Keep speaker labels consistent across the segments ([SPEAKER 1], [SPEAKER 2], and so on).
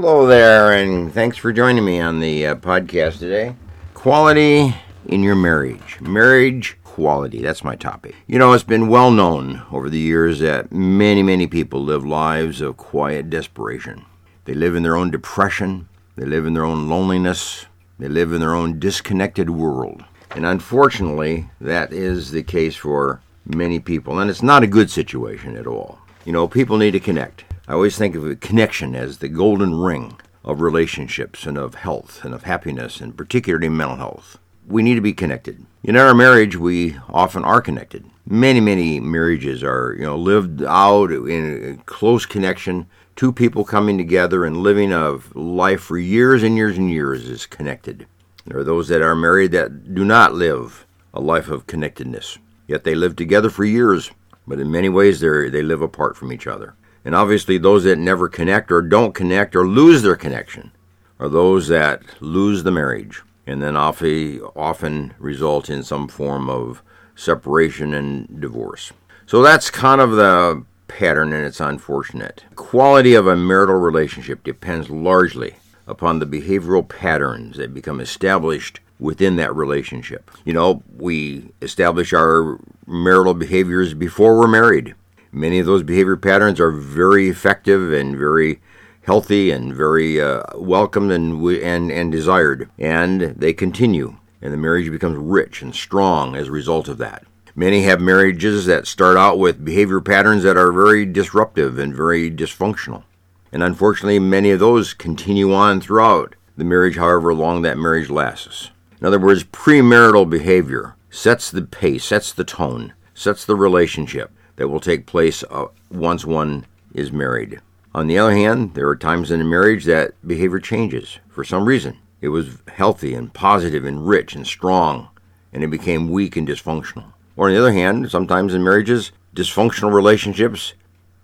[SPEAKER 1] Hello there, and thanks for joining me on the uh, podcast today. Quality in your marriage. Marriage quality. That's my topic. You know, it's been well known over the years that many, many people live lives of quiet desperation. They live in their own depression, they live in their own loneliness, they live in their own disconnected world. And unfortunately, that is the case for many people. And it's not a good situation at all. You know, people need to connect. I always think of a connection as the golden ring of relationships and of health and of happiness and particularly mental health. We need to be connected. In our marriage, we often are connected. Many, many marriages are, you know, lived out in close connection. Two people coming together and living a life for years and years and years is connected. There are those that are married that do not live a life of connectedness. Yet they live together for years, but in many ways they they live apart from each other. And obviously, those that never connect or don't connect or lose their connection are those that lose the marriage and then often result in some form of separation and divorce. So that's kind of the pattern, and it's unfortunate. Quality of a marital relationship depends largely upon the behavioral patterns that become established within that relationship. You know, we establish our marital behaviors before we're married. Many of those behavior patterns are very effective and very healthy and very uh, welcomed and, and, and desired, and they continue. And the marriage becomes rich and strong as a result of that. Many have marriages that start out with behavior patterns that are very disruptive and very dysfunctional. And unfortunately, many of those continue on throughout the marriage, however long that marriage lasts. In other words, premarital behavior sets the pace, sets the tone, sets the relationship that will take place uh, once one is married. On the other hand, there are times in a marriage that behavior changes for some reason. It was healthy and positive and rich and strong, and it became weak and dysfunctional. Or on the other hand, sometimes in marriages, dysfunctional relationships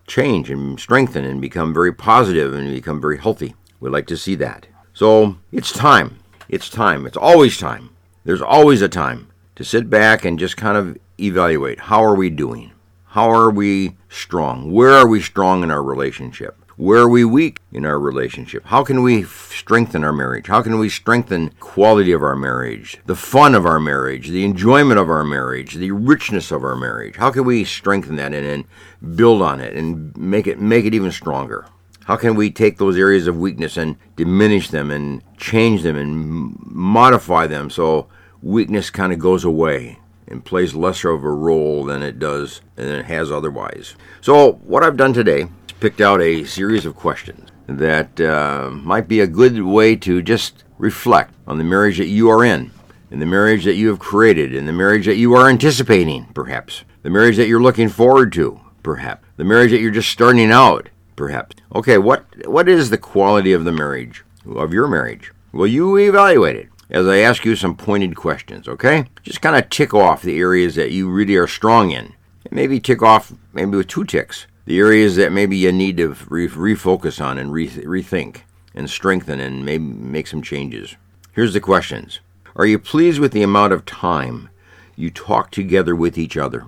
[SPEAKER 1] change and strengthen and become very positive and become very healthy. We like to see that. So it's time. It's time. It's always time. There's always a time to sit back and just kind of evaluate how are we doing? How are we strong? Where are we strong in our relationship? Where are we weak in our relationship? How can we strengthen our marriage? How can we strengthen quality of our marriage, the fun of our marriage, the enjoyment of our marriage, the richness of our marriage? How can we strengthen that and, and build on it and make it make it even stronger? How can we take those areas of weakness and diminish them and change them and modify them so weakness kind of goes away and plays lesser of a role than it does and it has otherwise? So, what I've done today is picked out a series of questions that uh, might be a good way to just reflect on the marriage that you are in, in the marriage that you have created, in the marriage that you are anticipating, perhaps, the marriage that you're looking forward to, perhaps, the marriage that you're just starting out, perhaps. Okay, what what is the quality of the marriage, of your marriage? Will you evaluate it? As I ask you some pointed questions, okay? Just kind of tick off the areas that you really are strong in. And maybe tick off, maybe with two ticks, the areas that maybe you need to re- refocus on and re- rethink and strengthen and maybe make some changes. Here's the questions Are you pleased with the amount of time you talk together with each other?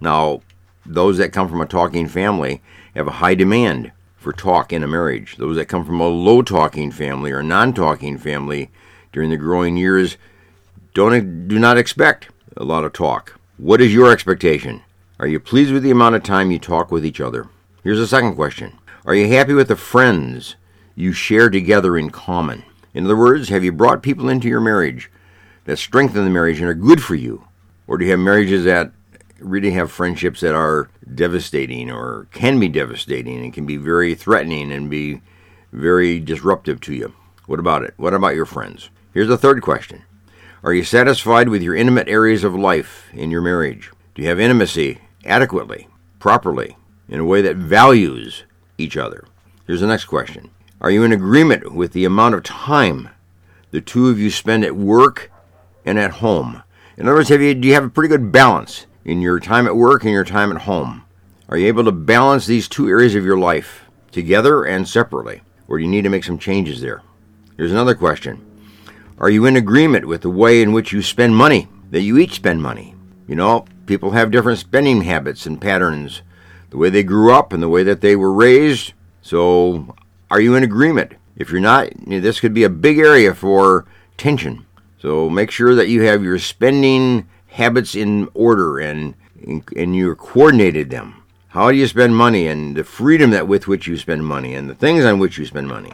[SPEAKER 1] Now, those that come from a talking family have a high demand for talk in a marriage. Those that come from a low talking family or non talking family during the growing years don't do not expect a lot of talk. What is your expectation? Are you pleased with the amount of time you talk with each other? Here's a second question Are you happy with the friends you share together in common? In other words, have you brought people into your marriage that strengthen the marriage and are good for you? Or do you have marriages that really have friendships that are devastating or can be devastating and can be very threatening and be very disruptive to you? What about it? What about your friends? Here's a third question Are you satisfied with your intimate areas of life in your marriage? Do you have intimacy adequately, properly, in a way that values each other? Here's the next question Are you in agreement with the amount of time the two of you spend at work and at home? In other words, you, do you have a pretty good balance in your time at work and your time at home? Are you able to balance these two areas of your life together and separately? Or do you need to make some changes there? Here's another question Are you in agreement with the way in which you spend money, that you each spend money? You know, people have different spending habits and patterns, the way they grew up and the way that they were raised. So, are you in agreement If you're not, this could be a big area for tension. So make sure that you have your spending habits in order and and you're coordinated them. How do you spend money and the freedom that with which you spend money and the things on which you spend money.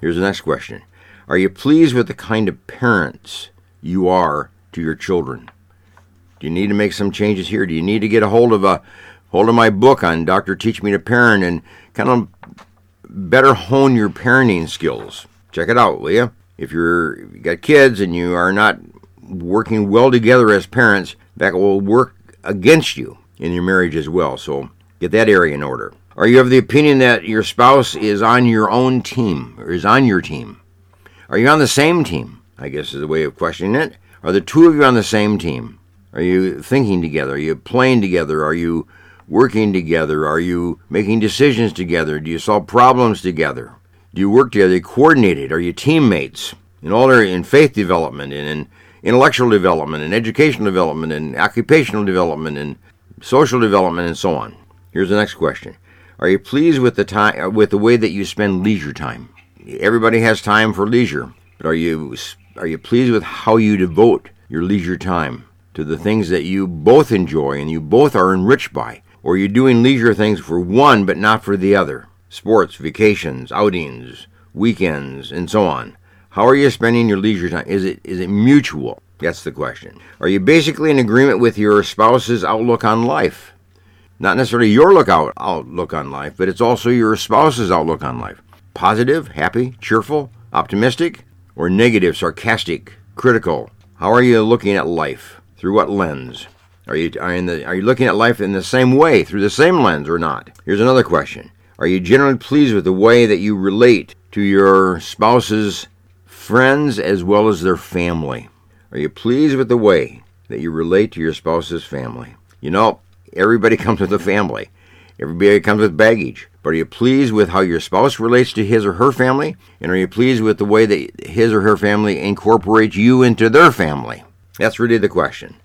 [SPEAKER 1] Here's the next question. Are you pleased with the kind of parents you are to your children? Do you need to make some changes here? Do you need to get a hold of a hold of my book on Doctor Teach Me to Parent and kind of better hone your parenting skills? Check it out, will you? If you're you got kids and you are not working well together as parents, that will work against you in your marriage as well. So get that area in order. Are you of the opinion that your spouse is on your own team or is on your team? Are you on the same team? I guess is a way of questioning it. Are the two of you on the same team? Are you thinking together? Are you playing together? Are you working together? Are you making decisions together? Do you solve problems together? Do you work together? Are you coordinated? Are you teammates? In all in faith development and in intellectual development and educational development and occupational development and social development and so on. Here's the next question. Are you pleased with the time with the way that you spend leisure time? Everybody has time for leisure, but are you are you pleased with how you devote your leisure time to the things that you both enjoy and you both are enriched by? Or are you doing leisure things for one but not for the other? Sports, vacations, outings, weekends, and so on. How are you spending your leisure time? Is it is it mutual? That's the question. Are you basically in agreement with your spouse's outlook on life? Not necessarily your look out, outlook on life, but it's also your spouse's outlook on life. Positive, happy, cheerful, optimistic, or negative, sarcastic, critical? How are you looking at life? Through what lens? Are you, are, the, are you looking at life in the same way, through the same lens, or not? Here's another question Are you generally pleased with the way that you relate to your spouse's friends as well as their family? Are you pleased with the way that you relate to your spouse's family? You know, Everybody comes with a family. Everybody comes with baggage. But are you pleased with how your spouse relates to his or her family? And are you pleased with the way that his or her family incorporates you into their family? That's really the question.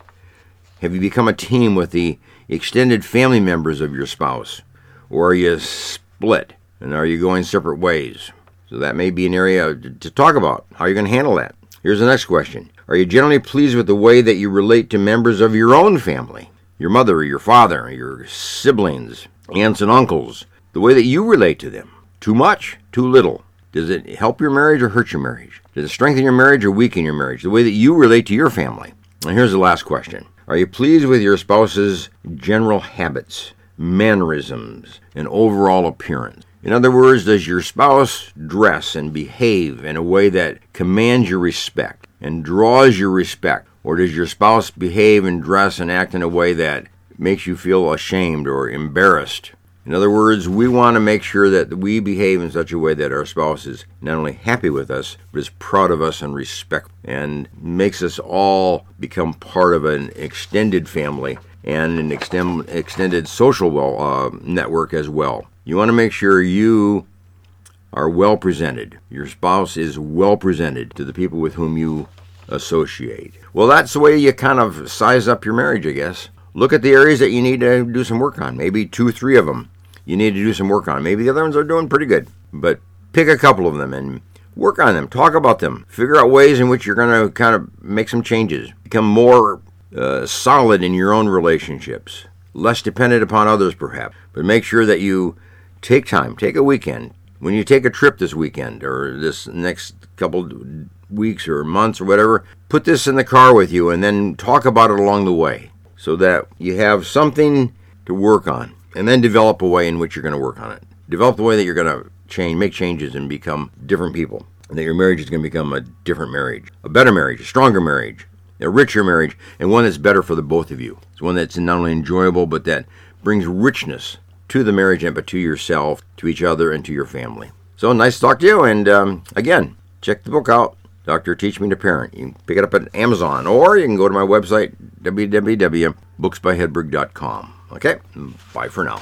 [SPEAKER 1] Have you become a team with the extended family members of your spouse? Or are you split? And are you going separate ways? So that may be an area to talk about. How are you going to handle that? Here's the next question Are you generally pleased with the way that you relate to members of your own family? your mother your father, your siblings, aunts and uncles, the way that you relate to them. Too much? Too little? Does it help your marriage or hurt your marriage? Does it strengthen your marriage or weaken your marriage? The way that you relate to your family. And here's the last question Are you pleased with your spouse's general habits, mannerisms, and overall appearance? In other words, does your spouse dress and behave in a way that commands your respect and draws your respect or does your spouse behave and dress and act in a way that makes you feel ashamed or embarrassed? In other words, we want to make sure that we behave in such a way that our spouse is not only happy with us, but is proud of us and respect and makes us all become part of an extended family and an extend, extended social well, uh, network as well. You want to make sure you are well presented. Your spouse is well presented to the people with whom you associate. Well, that's the way you kind of size up your marriage, I guess. Look at the areas that you need to do some work on. Maybe two, three of them you need to do some work on. Maybe the other ones are doing pretty good. But pick a couple of them and work on them. Talk about them. Figure out ways in which you're going to kind of make some changes. Become more uh, solid in your own relationships. Less dependent upon others, perhaps. But make sure that you take time. Take a weekend. When you take a trip this weekend or this next couple weeks or months or whatever, put this in the car with you and then talk about it along the way so that you have something to work on and then develop a way in which you're going to work on it. Develop the way that you're going to change, make changes and become different people. And that your marriage is going to become a different marriage, a better marriage, a stronger marriage, a richer marriage, and one that's better for the both of you. It's one that's not only enjoyable, but that brings richness to the marriage and but to yourself, to each other, and to your family. So nice to talk to you. And um, again, check the book out. Doctor Teach Me to Parent. You can pick it up at Amazon or you can go to my website, www.booksbyhedberg.com. Okay, bye for now.